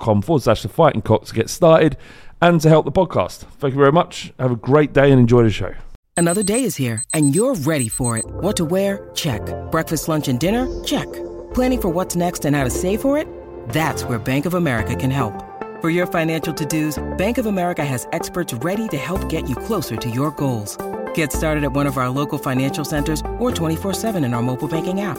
forward slash the fighting cock to get started and to help the podcast. Thank you very much. Have a great day and enjoy the show. Another day is here, and you're ready for it. What to wear? Check. Breakfast, lunch, and dinner? Check. Planning for what's next and how to save for it? That's where Bank of America can help. For your financial to dos, Bank of America has experts ready to help get you closer to your goals. Get started at one of our local financial centers or 24-7 in our mobile banking app.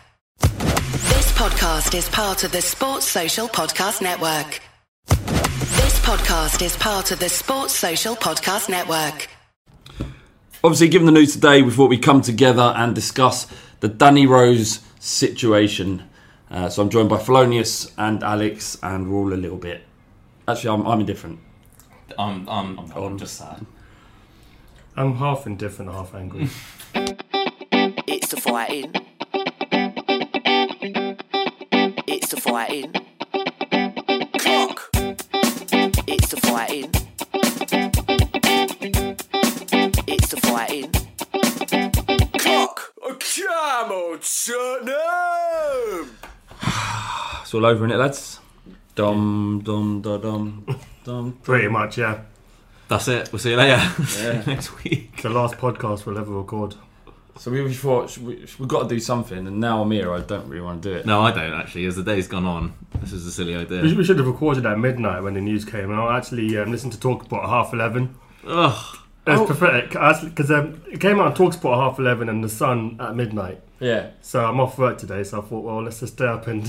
This podcast is part of the Sports Social Podcast Network. This podcast is part of the Sports Social Podcast Network. Obviously, given the news today, we thought we'd come together and discuss the Danny Rose situation. Uh, so I'm joined by Thelonious and Alex, and we're all a little bit. Actually, I'm, I'm indifferent. I'm, I'm, I'm, I'm just sad. I'm half indifferent, half angry. It's the fighting. Fighting. Cock. It's the fighting. It's the fighting. fighting. Cock! Come on, Tottenham! It's all over in it, lads. Dum dum da dum dum. Pretty much, yeah. That's it. We'll see you later next week. It's the last podcast we'll ever record. So we, we thought we, we've got to do something, and now I'm here. I don't really want to do it. No, I don't actually. As the day's gone on, this is a silly idea. We, we should have recorded at midnight when the news came out. I actually um, listened to Talksport at half 11. Ugh. It's pathetic because um, it came out on Talksport at half 11 and The Sun at midnight. Yeah. So I'm off work today, so I thought, well, let's just stay up and,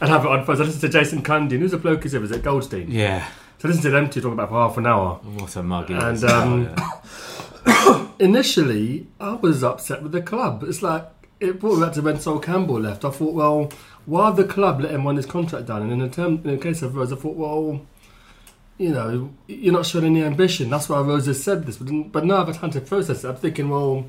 and have it on first. I listened to Jason Cundy, and who's a bloke is it? Was it Goldstein? Yeah. So I listened to them two talking about for half an hour. What a mug And, is. um, Oh, yeah. Initially, I was upset with the club. It's like, it brought me back to when Sol Campbell left. I thought, well, why the club let him run his contract down? And in the, term, in the case of Rose, I thought, well, you know, you're not showing any ambition. That's why Rose has said this. But, but now I've had time to process it. I'm thinking, well,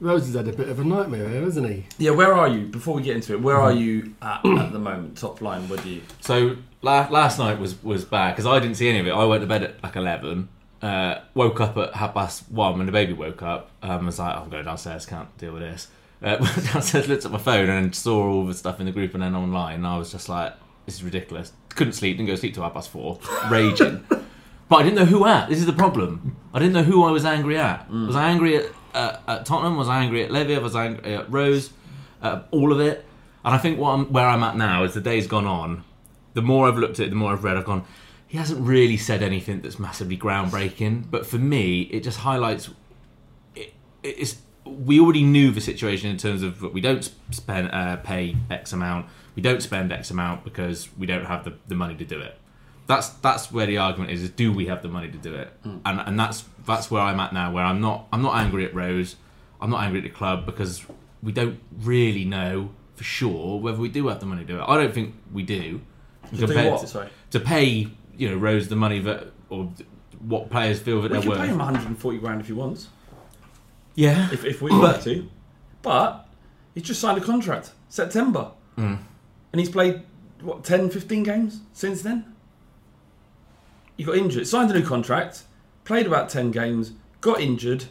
Rose has had a bit of a nightmare here, hasn't he? Yeah. Where are you? Before we get into it, where are you at at the moment? Top line. Where do you? So la- last night was was bad because I didn't see any of it. I went to bed at like eleven. Uh, woke up at half past one when the baby woke up. Um, I was like, I'm going downstairs, can't deal with this. Uh, went downstairs, looked at my phone and saw all the stuff in the group and then online. And I was just like, this is ridiculous. Couldn't sleep, didn't go to sleep till half past four, raging. but I didn't know who at. This is the problem. I didn't know who I was angry at. Was I angry at, uh, at Tottenham? Was I angry at Levy? Was I angry at Rose? Uh, all of it. And I think what I'm, where I'm at now is the day's gone on. The more I've looked at it, the more I've read, I've gone. He hasn't really said anything that's massively groundbreaking, but for me, it just highlights. It, it's we already knew the situation in terms of we don't spend uh, pay X amount, we don't spend X amount because we don't have the, the money to do it. That's that's where the argument is: is do we have the money to do it? And and that's that's where I'm at now, where I'm not I'm not angry at Rose, I'm not angry at the club because we don't really know for sure whether we do have the money to do it. I don't think we do. do Compared what? to- Sorry. to pay you know Rose the money that or what players feel that We they're worth. You can worth. pay him 140 grand if he wants, Yeah, if, if we want to. But he's just signed a contract September, Mm. and he's played what 10, 15 games since then. He got injured, signed a new contract, played about 10 games, got injured,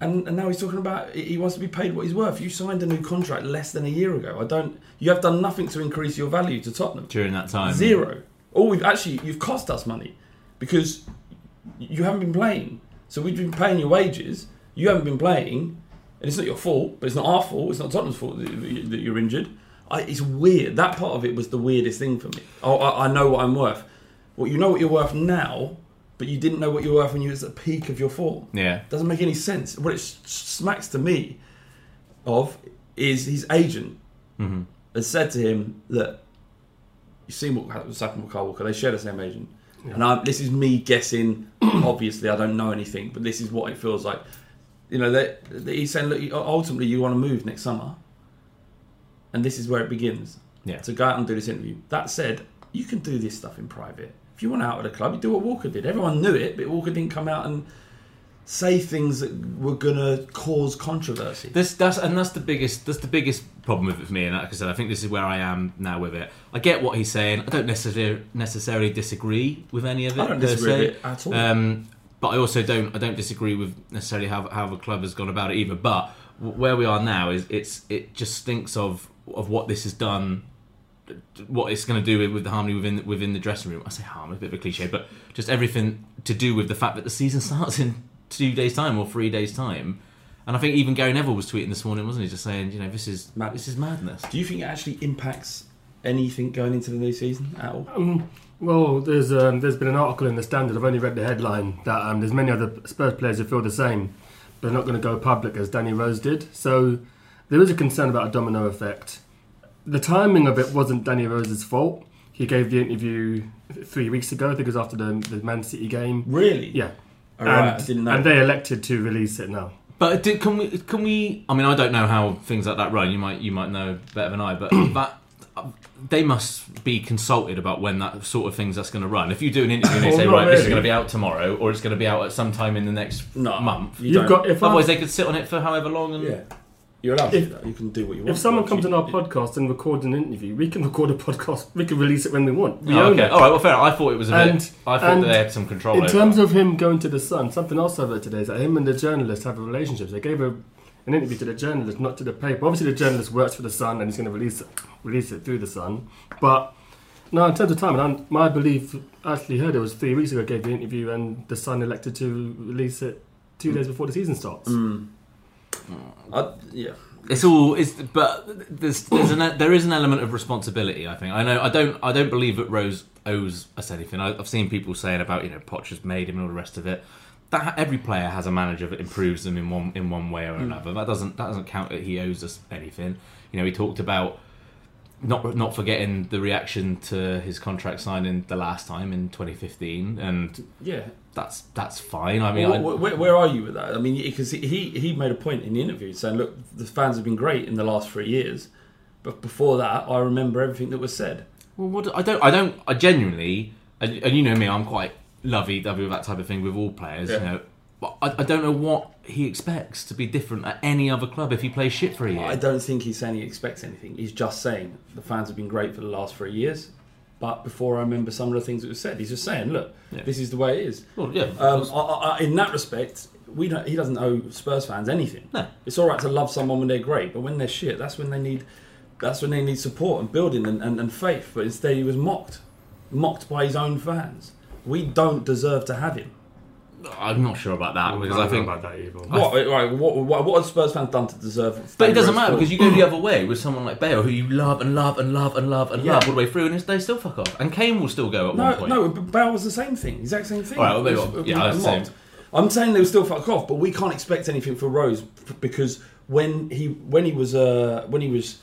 and, and now he's talking about he he wants to be paid what he's worth. You signed a new contract less than a year ago. I don't. You have done nothing to increase your value to Tottenham. during that time. Zero. All we've actually you've cost us money because you haven't been playing. So we've been paying your wages. You haven't been playing, and it's not your fault. But it's not our fault. It's not Tottenham's fault that you- that you're injured. I, it's weird. That part of it was the weirdest thing for me. Oh, I, I know what I'm worth. Well, you know what you're worth now, but you didn't know what you were worth when you was at the peak of your form. Yeah. Doesn't make any sense. What it smacks to me of is his agent mm-hmm. has said to him, "Look, you've seen what was happened with Kyle Walker. They share the same agent, and I, this is me guessing. obviously, I don't know anything, but this is what it feels like. You know, that that he's saying, look, ultimately, you want to move next summer, and this is where it begins. Yeah. To go out and do this interview. That said, you can do this stuff in private. If you want out of the club, you do what Walker did. Everyone knew it, but Walker didn't come out and say things that were gonna cause controversy. This that's and that's the biggest that's the biggest problem with it for me. And like I said, I think this is where I am now with it. I get what he's saying. I don't necessarily necessarily disagree with any of it. I don't disagree with it at all. Um, but I also don't I don't disagree with necessarily how how the club has gone about it either. But where we are now is it's it just stinks of of what this has done. What it's going to do with, with the harmony within within the dressing room. I say harm, a bit of a cliche, but just everything to do with the fact that the season starts in two days' time or three days' time. And I think even Gary Neville was tweeting this morning, wasn't he? Just saying, you know, this is Mad- this is madness. Do you think it actually impacts anything going into the new season at all? Well, there's um, there's been an article in the Standard. I've only read the headline that um, there's many other Spurs players who feel the same. But they're not going to go public as Danny Rose did. So there is a concern about a domino effect. The timing of it wasn't Danny Rose's fault. He gave the interview three weeks ago. I think it was after the, the Man City game. Really? Yeah. All right, and, I didn't know. and they elected to release it now. But can we? Can we? I mean, I don't know how things like that run. You might you might know better than I. But that they must be consulted about when that sort of things that's going to run. If you do an interview and they say, right, this is going to be out tomorrow, or it's going to be out at some time in the next No, month. you You've got if I, Otherwise, they could sit on it for however long. And Yeah. You're allowed to do that. You can do what you want. If someone comes you- on our podcast and records an interview, we can record a podcast. We can release it when we want. We Oh, own okay. it. All right. Well, fair. enough. I thought it was a And- bit. I thought that they had some control. In over terms it. of him going to the Sun, something else I heard today is that him and the journalist have a relationship. They gave a, an interview to the journalist, not to the paper. Obviously, the journalist works for the Sun and he's going to release it, release it through the Sun. But no, in terms of time, and I, my belief, I actually heard it was three weeks ago. Gave the interview and the Sun elected to release it two days before the season starts. Mm. I, yeah. It's all. It's but there's there's an there is an element of responsibility. I think. I know. I don't. I don't believe that Rose owes us anything. I, I've seen people saying about you know Potter's made him and all the rest of it. That every player has a manager that improves them in one in one way or hmm. another. That doesn't that doesn't count that he owes us anything. You know, he talked about not not forgetting the reaction to his contract signing the last time in 2015, and Yeah. that's that's fine. I mean, Well, I, where, where are you with that? I mean, because he he made a point in the interview saying, "Look, the fans have been great in the last three years, but before that, I remember everything that was said." Well, what I don't, I don't, I genuinely, and, and you know me, I'm quite lovey-dovey with that type of thing with all players. You know, I, I don't know what he expects to be different at any other club if he plays shit for a year. I don't think he's saying he expects anything. He's just saying the fans have been great for the last three years, but before I remember some of the things that were said, he's just saying, "Look, Yeah. this is the way it is." Well, yeah, Um, I, I, in that respect, we don't, he doesn't owe Spurs fans anything. No. It's all right to love someone when they're great, but when they're shit, that's when they need that's when they need support and building and, and, and faith. But instead, he was mocked, mocked by his own fans. We don't deserve to have him. I'm not sure about that because I think. about that either. What, right, what, what, what have Spurs fans done to deserve? But it doesn't matter because you go the other way with someone like Bale, who you love and love and love and love and Yeah. love all the way through, and they still fuck off. And Kane will still go at one point. no, but Bale was the same thing, exact same thing. All right, well, maybe It I'll- was- yeah, it was that's the mocked. same. I'm saying they will still fuck off, but we can't expect anything for Rose because when he when he was uh, when he was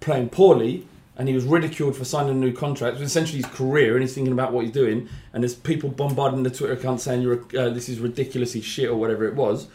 playing poorly and he was ridiculed for signing a new contract, it was essentially his career, and he's thinking about what he's doing, and there's people bombarding the Twitter account saying you're uh, this is ridiculously shit or whatever it was.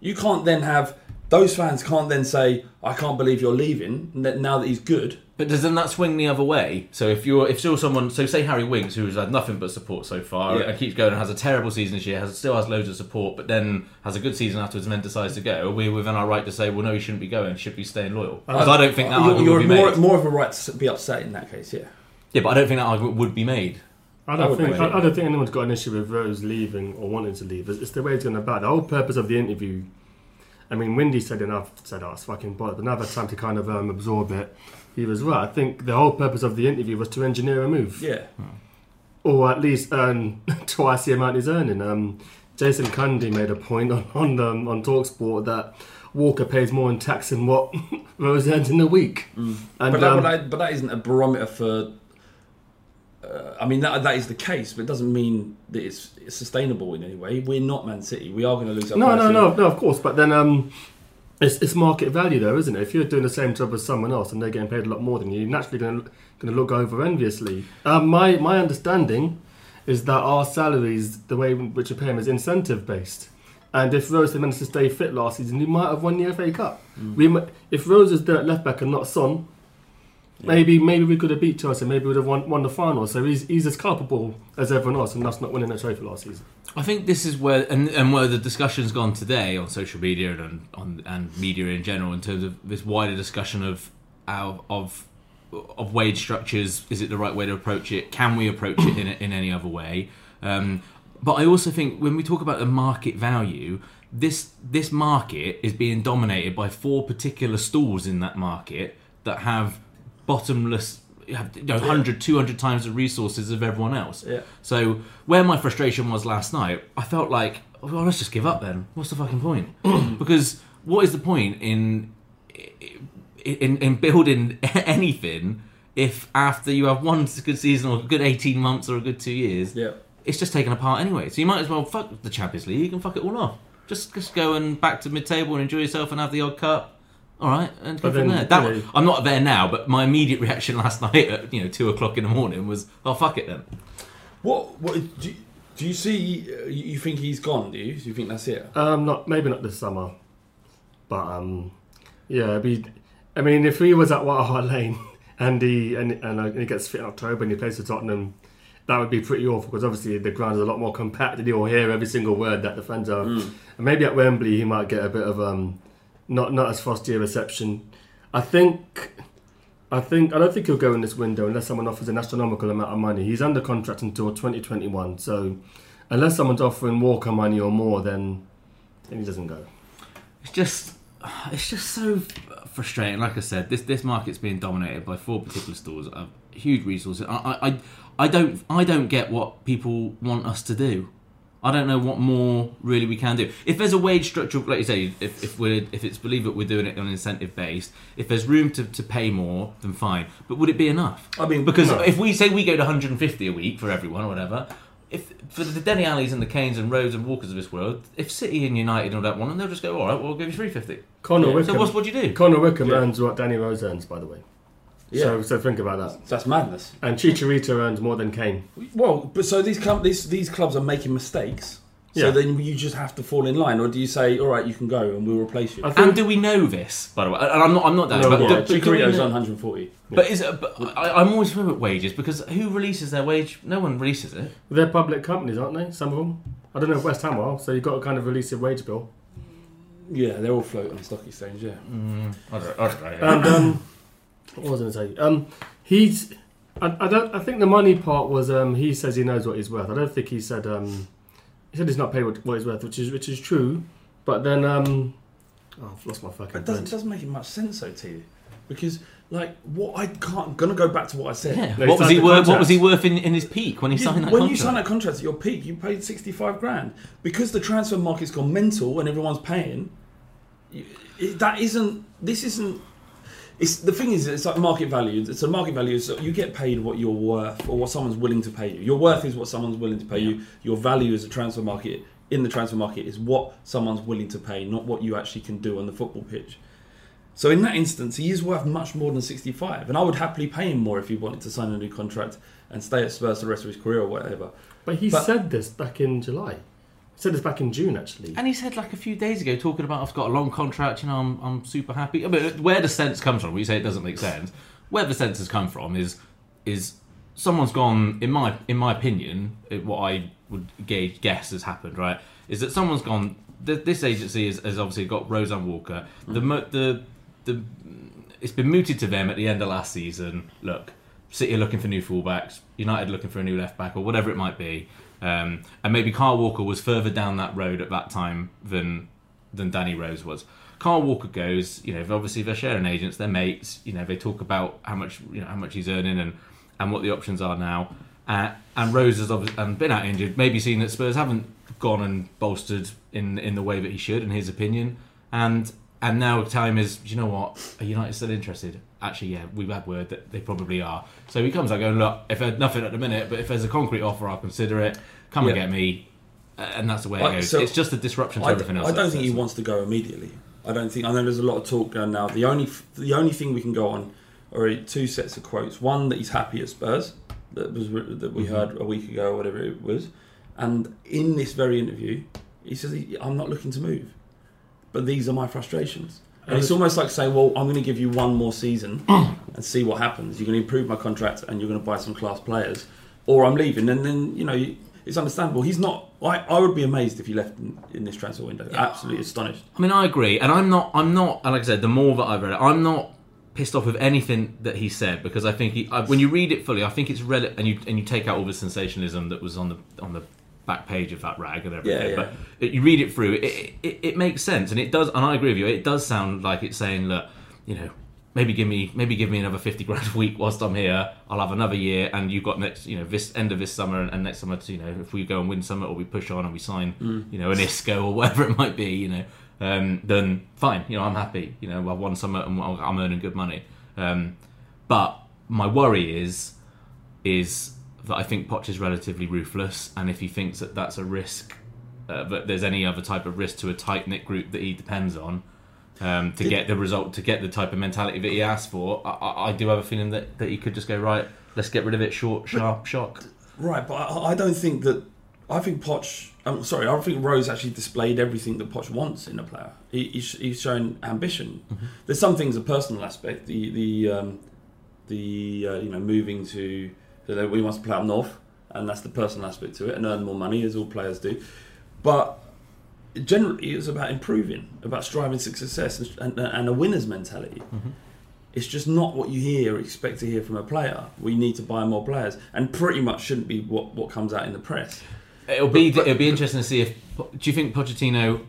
You can't then have those fans can't then say I can't believe you're leaving now that he's good. But doesn't that swing the other way? So if you're if still someone, so say Harry Winks, who's had nothing but support so far, Yeah. and keeps going and has a terrible season this year, has still has loads of support, but then has a good season afterwards, and then decides to go. Are we within our right to say, well, no, he shouldn't be going, should be staying loyal? Because I don't think that you're, argument you're would be more, made. more of a right to be upset in that case. Yeah. Yeah, but I don't think that argument would be made. I I don't would think I. I don't think anyone's got an issue with Rose leaving or wanting to leave. It's, it's the way it's going about. The whole purpose of the interview. I mean, Windy said enough. Said, "Oh, it's fucking bollocks." But now time to kind of um, absorb it. Was right. I think the whole purpose of the interview was to engineer a move, Yeah. or at least earn twice the amount he's earning. Um, Jason Cundy made a point on on, um, on Talksport that Walker pays more in tax than what Rose earns in a week. And But that, um, but, that, but that isn't a barometer for. Uh, I mean, that that is the case, but it doesn't mean that it's, it's sustainable in any way. We're not Man City. We are going to lose our No, no, no, no. Of course, but then um, it's, it's market value, though, isn't it? If you're doing the same job as someone else and they're getting paid a lot more than you, you're naturally going to going to look over enviously. Um, my my understanding is that our salaries, the way in which we pay them, is incentive based. And if Rose had managed to stay fit last season, he might have won the FA Cup. We, if Rose is there at left back and not Son, maybe maybe we could have beat Chelsea. Maybe we would have won, won the final. So he's, he's as culpable as everyone else, and that's not winning a trophy last season. I think this is where and, and where the discussion's gone today on social media and on and media in general in terms of this wider discussion of our, of of wage structures. Is it the right way to approach it? Can we approach it in, in any other way? Um, but I also think when we talk about the market value, this this market is being dominated by four particular stools in that market that have bottomless. Have, you know, 100, 200 times the resources of everyone else. Yeah. So where my frustration was last night, I felt like, well, let's just give up then. What's the fucking point? because what is the point in in, in building anything if after you have one good season or a good eighteen months or a good two years, Yeah. it's just taken apart anyway. So you might as well fuck the Champions League and fuck it all off. Just just go and back to mid-table and enjoy yourself and have the odd cup. All right, and go But from then, there. That, you know- I'm not there now, but my immediate reaction last night at you know two o'clock in the morning was, "Oh fuck it then." What? What? Do you, do you see? Uh, you you think he's gone? Do you? Do you think that's it? Um, not maybe not this summer, but um, yeah. Be, I mean, if he was at White Hart Lane and he and, and uh, he gets fit in October and he plays for Tottenham, that would be pretty awful because obviously the ground is a lot more compact and you'll hear every single word that the fans are. And maybe at Wembley he might get a bit of um, not not as frosty a reception. I think, I think I don't think he'll go in this window unless someone offers an astronomical amount of money. He's under contract until 2021, so unless someone's offering Walker money or more, then then he doesn't go. It's just, it's just so frustrating. Like I said, this this market's being dominated by four particular stores that huge resources. I, I- I don't, I don't get what people want us to do. I don't know what more really we can do. If there's a wage structure, like you say, if, if we're if it's believed that we're doing it on an incentive based, if there's room to, to pay more, then fine. But would it be enough? I mean, because no. if we say we go to 150 a week for everyone or whatever, if for the Dele Allis and the Kanes and Rhodes and Walkers of this world, if City and United and all don't want them, they'll just go, all right, well, we'll give you 350. Connor Yeah. Wickham. So what's what do you do? Connor Wickham Yeah. earns what Danny Rose earns, by the way. Yeah. So, so think about that. That's madness. And Chicharito earns more than Kane. Well, but so these club, these these clubs are making mistakes. So Yeah. then you just have to fall in line, or do you say, "All right, you can go, and we'll replace you"? I think And do we know this, by the way? And I'm not, I'm not that. No, but, yeah, do- but do we Chicharito's know- on 140. But is it, but I, I'm always worried about wages because who releases their wage? No one releases it. they're public companies, aren't they? Some of them. I don't know if West Ham are, so you've got to kind of release your wage bill. Yeah, they're all float on the stock exchange. Yeah. I don't, I don't know. And um, what was I going to say? Um, he's. I, I don't. I think the money part was. Um, he says he knows what he's worth. I don't think he said. Um, he said he's not paid what, what he's worth, which is which is true. But then, um, oh, I've lost my fucking. It doesn't, thread. doesn't make much sense though to you, because like what I can't. I'm gonna go back to what I said. yeah. No, what was he worth? What was he worth in, in his peak when he You- signed that contract? when contract? you sign that contract at your peak, you paid 65 grand because the transfer market's gone mental and everyone's paying. you- That isn't. This isn't. It's the thing is, it's like market value. It's a market value. So you get paid what you're worth or what someone's willing to pay you. Your worth is what someone's willing to pay you. Your value as a transfer market in the transfer market is what someone's willing to pay, not what you actually can do on the football pitch. So in that instance, he is worth much more than 65, and I would happily pay him more if he wanted to sign a new contract and stay at Spurs the rest of his career or whatever. But he But- said this back in July. Said this back in June, actually. And he said like a few days ago, talking about I've got a long contract. You know, I'm I'm super happy. I mean, where the sense comes from, we say it doesn't make sense. Where the sense has come from is is someone's gone. In my in my opinion, what I would gauge guess has happened. Right, is that someone's gone. Th- this agency has, has obviously got Rose and Walker. Hmm. The mo- the the it's been mooted to them at the end of last season. Look, City are looking for new fullbacks, United looking for a new left back, or whatever it might be. Um, and maybe Kyle Walker was further down that road at that time than than Danny Rose was. Kyle Walker goes, you know, obviously they're sharing agents, they're mates. You know, they talk about how much you know how much he's earning and and what the options are now. Uh, and Rose has obviously and been out injured, maybe seen that Spurs haven't gone and bolstered in in the way that he should, in his opinion. And and now time is, you know what? Are United still interested? Actually, yeah, we've had word that they probably are. So he comes out going, look, if there's nothing at the minute, but if there's a concrete offer, I'll consider it. Come and get me. And that's the way it goes. so- it's just a disruption to I, everything else. I don't think he wants to go immediately. I don't think. I know there's a lot of talk going now. The only the only thing we can go on are two sets of quotes. One that he's happy at Spurs, that was that we mm-hmm. heard a week ago, or whatever it was, and in this very interview, he says, "I'm not looking to move, but these are my frustrations." And it's almost like saying, "Well, I'm going to give you one more season and see what happens. You're going to improve my contract, and you're going to buy some class players, or I'm leaving." And then you know, it's understandable. He's not. I, I would be amazed if he left in, in this transfer window. Absolutely astonished. I mean, I agree, and I'm not. I'm not. and Like I said, the more that I've read it, I'm not pissed off with anything that he said because I think he, I, when you read it fully, I think it's rel- and you and you take out all the sensationalism that was on the on the back page of that rag and everything. Yeah, yeah. But it, you read it through, it, it it makes sense, and it does. And I agree with you. It does sound like it's saying, look, you know. Maybe give me maybe give me another fifty grand a week whilst I'm here. I'll have another year, and you've got next you know this end of this summer and, and next summer. To, you know if we go and win summer or we push on and we sign Mm. you know an Isco or whatever it might be, you know, um, then fine. You know I'm happy. You know I've won summer and I'm earning good money. Um, but my worry is is that I think Poch is relatively ruthless, and if he thinks that that's a risk, uh, that there's any other type of risk to a tight knit group that he depends on um, to get the result, to get the type of mentality that he asked for, I, I, do have a feeling that, that he could just go right. Let's get rid of it. Short, sharp, shock. Right, but I, I don't think that. I think Poch. I'm sorry. I don't think Rose actually displayed everything that Poch wants in a player. He, he's, he's shown ambition. There's some things a personal aspect. The the um, the uh, you know moving to so he wants to play up north, and that's the personal aspect to it, and earn more money as all players do. But generally it's about improving, about striving for success and, and, and a winner's mentality. Mm-hmm. It's just not what you hear or expect to hear from a player. We need to buy more players, and pretty much shouldn't be what, what comes out in the press. It'll be But- but- it'll be interesting to see if. Do you think Pochettino?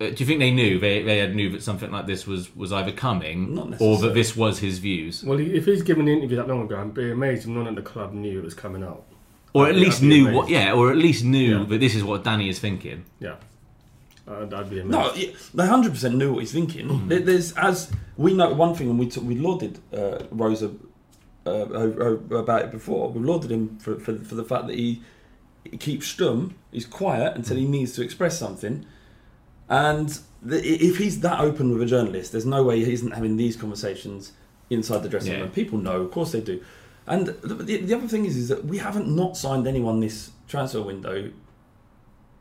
Uh, Do you think they knew they, they had knew that something like this was was either coming, or that this was his views, Well, if he's given an interview that long ago, I'd be amazed if none at the club knew it was coming out. or at I'd be- least knew amazed. what? Yeah, or at least knew Yeah. that this is what Danny is thinking. Yeah. I'd, I'd be amazed. No, yeah, they hundred percent knew what he's thinking. There- There's as we know one thing, and we took, we lauded uh, Rosa uh, o- o- about it before. We lauded him for, for for the fact that he, he keeps stum. He's quiet until he needs to express something, and the, if he's that open with a journalist, there's no way he isn't having these conversations inside the dressing Yeah. room. People know, of course they do. And the, the, the other thing is, is that we haven't not signed anyone this transfer window.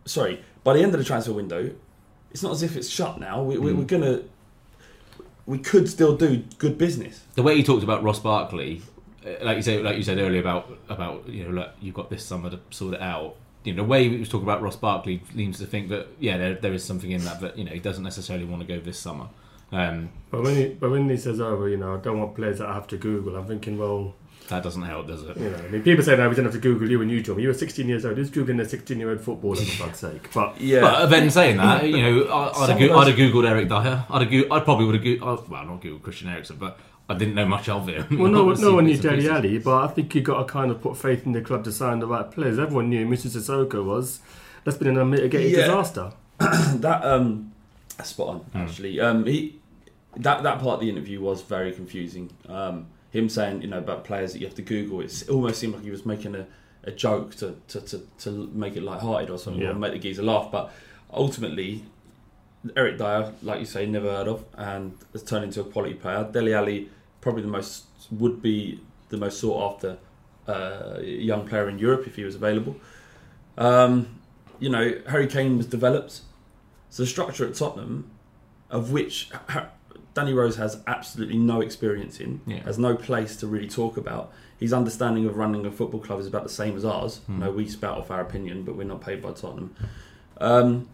Sorry, by the end of the transfer window, it's not as if it's shut now. We, we, We're gonna, we could still do good business. The way he talked about Ross Barkley, uh, like you said, like you said earlier about about you know, look, you've got this summer to sort it out. You know, the way we was talking about Ross Barkley leads to think that yeah, there, there is something in that, but you know, he doesn't necessarily want to go this summer. Um, But when he but when he says, "Oh, well, you know, I don't want players that I have to Google," I'm thinking, well, that doesn't help, does it? you know, I mean, people say now we don't have to Google you and you, John. You were 16 years old. Who's googling a 16 year old footballer for God's sake? But Yeah, But then saying that, you know, I- I'd have, go- those- I'd have googled Eric Dier. I'd have go- I probably would have googled, well, not googled Christian Eriksen, but I didn't know much of him. well, no, no one knew bits Deli. Ali, but I think you got to kind of put faith in the club to sign the right players. Everyone knew Mr. Sissoko was. That's been an unmitigated Yeah. disaster. that um, spot on Hmm. actually. Um, he that that part of the interview was very confusing. Um, him saying you know about players that you have to Google. It's, it almost seemed like he was making a, a joke to, to, to, to make it light-hearted or something, Yeah. or make the geezer laugh. But ultimately, Eric Dier, like you say, never heard of, and has turned into a quality player. Dele Alli, probably the most would be the most sought after uh, young player in Europe if he was available. Um, you know, Harry Kane was developed. So the structure at Tottenham, of which Danny Rose has absolutely no experience in, Yeah. has no place to really talk about. His understanding of running a football club is about the same as ours. No, we spout off our opinion, but we're not paid by Tottenham. Um,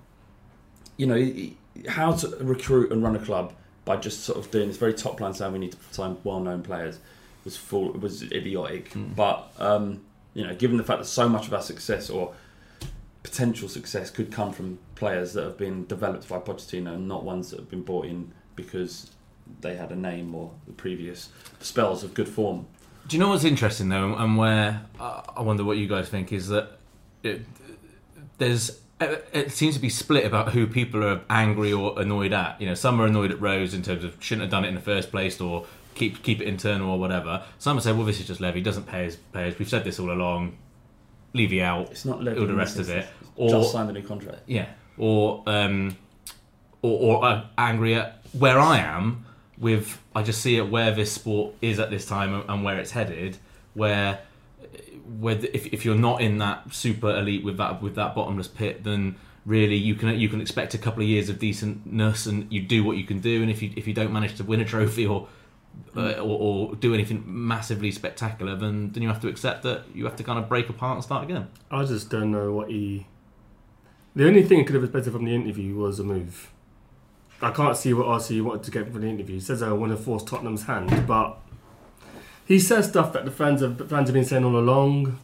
you know, how to recruit and run a club by just sort of doing this very top line saying we need to sign well-known players was full was idiotic. But um, you know, given the fact that so much of our success or potential success could come from players that have been developed by Pochettino and not ones that have been brought in because they had a name or the previous spells of good form. Do you know what's interesting though, and where uh, I wonder what you guys think is that it, there's it it seems to be split about who people are angry or annoyed at. You know, some are annoyed at Rose in terms of shouldn't have done it in the first place or keep keep it internal or whatever. Some say, well, this is just Levy doesn't pay his players. We've said this all along. Levy out. It's not all Levy the rest of it. Or Just signed a new contract. yeah, or um, or, or uh, angry at where I am with. I just see it where this sport is at this time and- and where it's headed. Where, where the- if, if you're not in that super elite with that with that bottomless pit, then really you can you can expect a couple of years of decentness and you do what you can do. And if you if you don't manage to win a trophy or uh, or, or do anything massively spectacular, then then you have to accept that you have to kind of break apart and start again. I just don't know what he. The only thing that could have better from the interview was a move. I can't see what he wanted to get from the interview. He says I want to force Tottenham's hand, but he says stuff that the fans have the fans have been saying all along.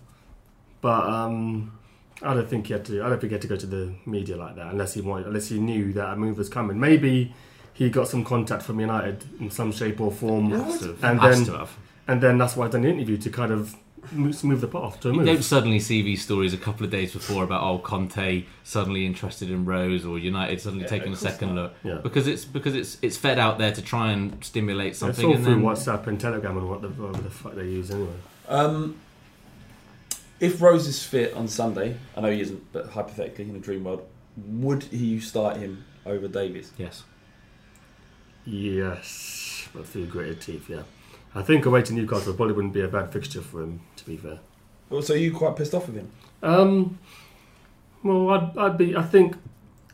But um, I don't think he had to. I don't think he had to go to the media like that unless he wanted, unless he knew that a move was coming. Maybe he got some contact from United in some shape or form, Has to have. and then and then that's why I done the interview to kind of move, smooth the path to a You don't suddenly see these stories a couple of days before about oh Conte suddenly interested in Rose or United suddenly taking a second look Yeah. because it's because it's it's fed out there to try and stimulate something. It's something all and through then WhatsApp and Telegram and what the, whatever the fuck they use anyway. Um, if Rose is fit on Sunday, I know he isn't, but hypothetically in a dream world, would he start him over Davies? yes Yes, but through gritted teeth, yeah. I think away to Newcastle probably wouldn't be a bad fixture for him, to be fair. Well, so you quite pissed off with him? Um, well, I'd, I'd be. I think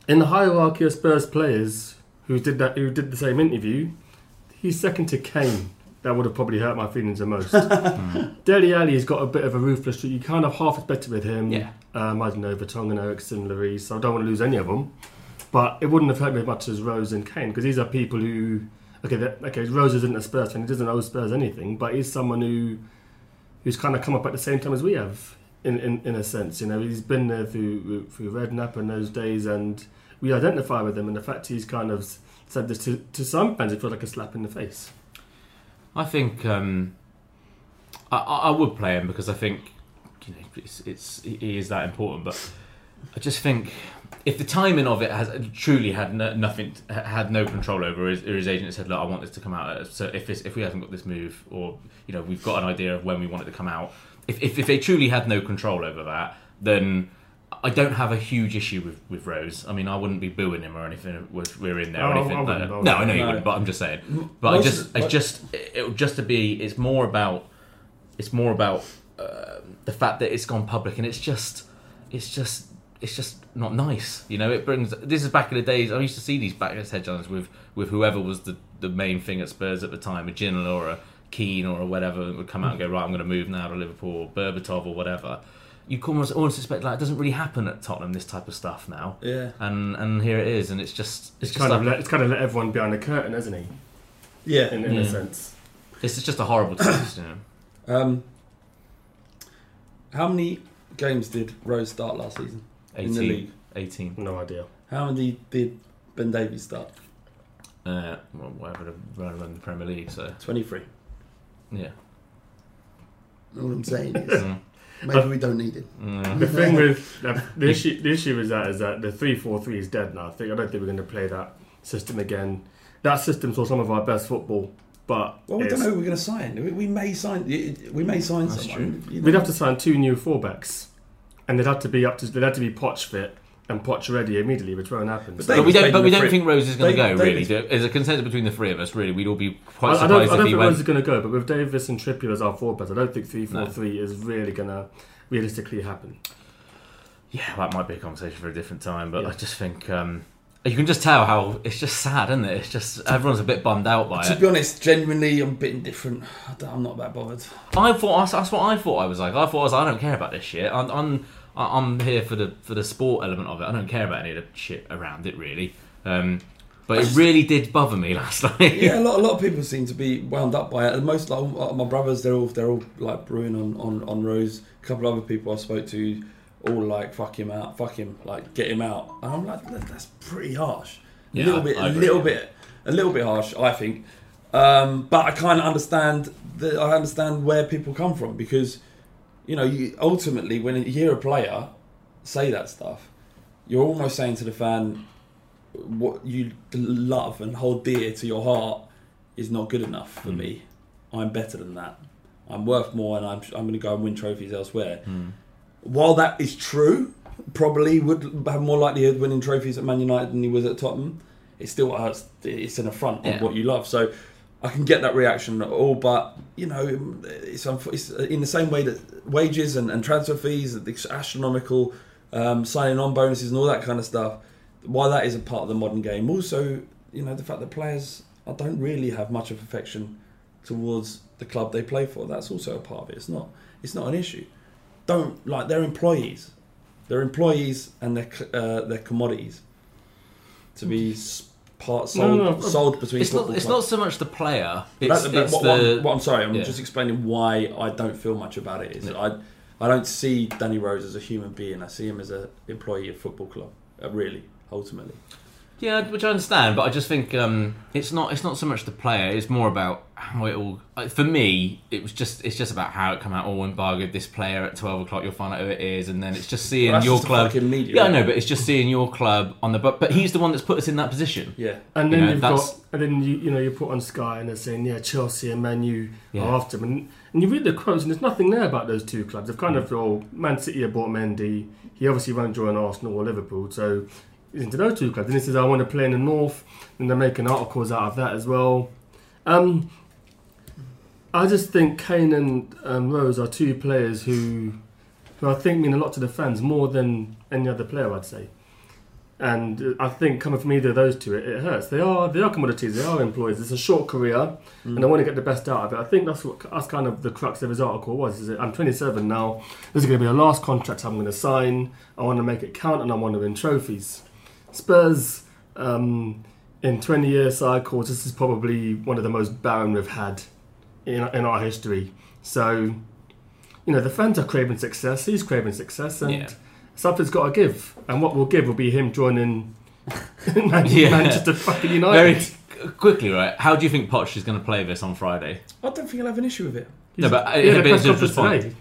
in the hierarchy of Spurs players who did that, who did the same interview, he's second to Kane. That would have probably hurt my feelings the most. Dele Alli's got a bit of a ruthless streak. You kind of half expected with him. Yeah. Um, I don't know, Vertonghen, Eriksen, Lloris. So I don't want to lose any of them. but it wouldn't have hurt me as much as Rose and Kane because these are people who, okay, that- okay, Rose isn't a Spurs fan, he doesn't owe Spurs anything, but he's someone who, who's kind of come up at the same time as we have, in in, in a sense. You know, he's been there through through Redknapp and those days, and we identify with him. And the fact he's kind of said this to, to some fans, it feels like a slap in the face. I think um, I, I I would play him because I think you know it's, it's he is that important. But I just think if the timing of it has truly had no, nothing had no control over, his, or his agent said, "Look, I want this to come out." So if it's, if we haven't got this move, or you know we've got an idea of when we want it to come out, if if, if they truly had no control over that, then. I don't have a huge issue with, with Rose. I mean, I wouldn't be booing him or anything if we're in there or Oh, I anything. I no, I know you No. wouldn't, but I'm just saying. But I just, it's just, it would just to be. It's more about, it's more about uh, the fact that it's gone public, and it's just, it's just, it's just not nice. You know, it brings. This is back in the days. I used to see these backlist headlines with with whoever was the the main thing at Spurs at the time, a Ginola or a Keane or a whatever would come out and go right. I'm going to move now to Liverpool, or Berbatov or whatever. You can almost almost expect like it doesn't really happen at Tottenham. This type of stuff now. Yeah. And and here it is, and it's just It's it's, just kind of let, it's kind of let everyone behind the curtain, isn't he? Yeah. In, in Yeah. a sense. it's just a horrible taste. You know. Um, how many games did Rose start last season in the league? 18. No idea. How many did Ben Davies start? Uh, well, whatever the run in the Premier League. So Twenty-three. yeah. All I'm saying is, Mm. maybe we don't need it. Mm. The thing with the, the issue, the issue with that is that the three four three is dead now. I think I don't think we're going to play that system again. That system saw some of our best football, but Well, we don't know who we're going to sign. We, we may sign. We may sign That's someone. you know. We'd have to sign two new fullbacks, and they'd have to be up to they'd have to be Poch fit and Poch ready immediately, which won't happen. But So- But we don't. But we don't think Rose is going to Dave- go. Really, Davies- as a consensus between the three of us, really, we'd all be I, quite I don't, I don't if he think Rose is going to go, but with Davies and Trippier as our fullbacks, I don't think three four No. three is really going to realistically happen. Yeah, that might be a conversation for a different time. But Yeah. I just think um, you can just tell how it's just sad, isn't it? It's just everyone's a bit bummed out by To it. To be honest, genuinely, I'm a bit indifferent. I don't- I'm not that bothered. I thought that's what I thought I was like. I thought I was. I don't care about this shit. I'm I'm, I'm here for the for the sport element of it. I don't care about any of the shit around it really. Um, but it really did bother me last night. Yeah, a lot, a lot of people seem to be wound up by it. And most, like my brothers, they're all they're all like brewing on, on, on Rose. A couple of other people I spoke to, all like fuck him out, fuck him, like get him out. And I'm like, that's pretty harsh. Yeah, A little bit, a little bit, a little bit harsh, I think. Um, but I kind of understand that. I understand where people come from because, you know, you, ultimately when you hear a player say that stuff, you're almost saying to the fan, what you love and hold dear to your heart is not good enough for me. I'm better than that. I'm worth more, and I'm I'm going to go and win trophies elsewhere. While that is true, probably would have more likelihood of winning trophies at Man United than he was at Tottenham. It still hurts. It's an affront Yeah. of what you love. So I can get that reaction at all, but you know, it's, it's in the same way that wages and, and transfer fees, the astronomical um, signing on bonuses and all that kind of stuff. While that is a part of the modern game, also you know the fact that players uh, don't really have much of affection towards the club they play for. That's also a part of it. It's not. It's not an issue. Don't like they're employees. They're employees and they're uh, they're commodities to be part sold No, no, sold between. It's not. It's not so much the player. It's, That's- it's what, the. what I'm, I'm sorry, I'm yeah. just explaining why I don't feel much about it. Is I, I don't see Danny Rose as a human being. I see him as an employee of football club. Uh, really, ultimately. Yeah, which I understand, but I just think um, it's not. It's not so much the player. It's more about how it all. like, For me, it was just. It's just about how it come out. Oh, embargoed this player at twelve o'clock. You'll find out who it is, and then it's just seeing Well, that's your just club. fucking media, yeah, I right? know, but it's just seeing your club on the. But but he's the one that's put us in that position. Yeah. And You then know, you've that's- got, and then you you know you put on Sky and they're saying yeah Chelsea and Man U Yeah. are after him, and, and you read the quotes and there's nothing there about those two clubs. They've Mm. kind of oh Man City have bought Mendy. He obviously won't join Arsenal or Liverpool, so he's into those two clubs. And he says I want to play in the North, and they're making articles out of that as well. Um, I just think Kane and um, Rose are two players who, who I think mean a lot to the fans more than any other player. I'd say. And uh, I think coming from either of those two, it, it hurts. They are they are commodities. They are employees. It's a short career, and I want to get the best out of it. I think that's what that's kind of the crux of his article was. Is that I'm 27 now. This is going to be the last contract I'm going to sign. I want to make it count, and I want to win trophies. Spurs Um, in 20 year cycles, this is probably one of the most barren we've had in, in our history. So, you know, the fans are craving success. He's craving success, and Yeah. something's got to give. And what we'll give will be him joining Man- Yeah. Manchester fucking Very United. c- quickly, right? How do you think Poch is going to play this on Friday? I don't think he'll have an issue with it. No, but uh, yeah, the but press it's just conference today.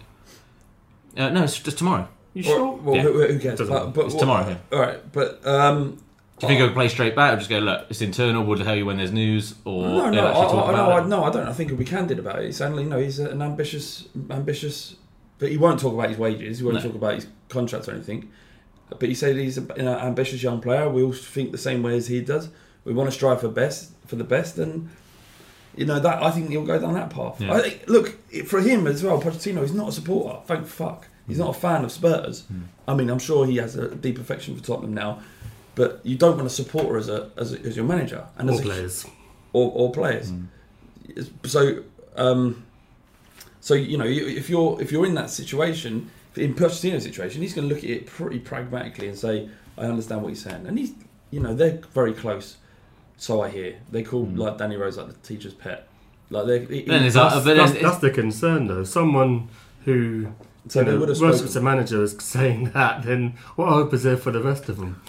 Uh, no, it's just tomorrow. You Or- sure? well, Yeah. who, who cares? But, but it's what- tomorrow, yeah. All right, but um, Do you think he'll play straight back or just go, look, it's internal, we'll tell you when there's news? Or no, no, I, actually talk I, about no, I, no, I don't. I think he'll be candid about it. He's only, you know, he's an ambitious, ambitious, but he won't talk about his wages. He won't No. talk about his contract or anything. But he said he's an ambitious young player. We all think the same way as he does. We want to strive for best, for the best, and you know that I think he'll go down that path. Yeah. I think, look for him as well. Pochettino, he's not a supporter. Thank fuck. He's not a fan of Spurs. Hmm. I mean, I'm sure he has a deep affection for Tottenham now, but you don't want a supporter as a as, a, as your manager and Or as a, players. or, or players. So, um, so you know, if you're if you're in that situation, in Pochettino's situation, he's going to look at it pretty pragmatically and say, "I understand what you're saying," and he's, you know, they're very close. So I hear they call like Danny Rose like the teacher's pet. Like they, That's, a, that's, that's the concern, though. Someone who So you they know, would have works spoken- as a manager is saying that, then what hope is there for the rest of them?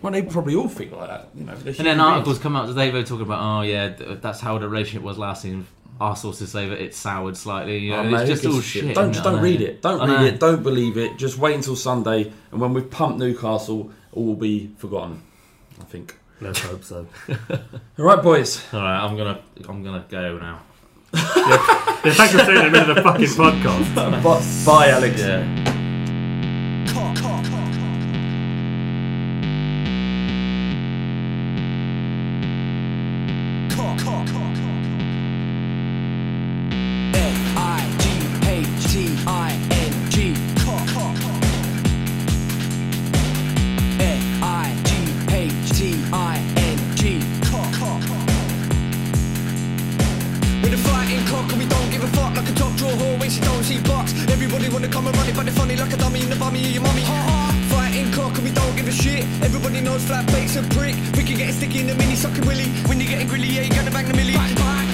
well, they probably all feel like that. You know, And then articles come out today, they're talking about, oh yeah, th- that's how the relationship was last season. Our sources say that it's soured slightly. You oh, know, Oh, it's just all shit? shit. Don't just don't read it. Don't I read know. it. Don't believe it. Just wait until Sunday, and when we've pumped Newcastle, all will be forgotten. I think. Let's hope so. All right, boys. All right, I'm gonna, I'm gonna go now yeah. yeah, thanks for the middle of the fucking podcast. But, bye, Alex. Yeah. I she don't see bucks Everybody wanna come and run it but they're funny like a dummy in the bummy of your mummy. Fighting cock and we don't give a shit. Everybody knows flat bait's a brick. We can get sticky in the mini sucking willy. When you're getting grilly yeah you're gonna bang the millie. Bang, bang.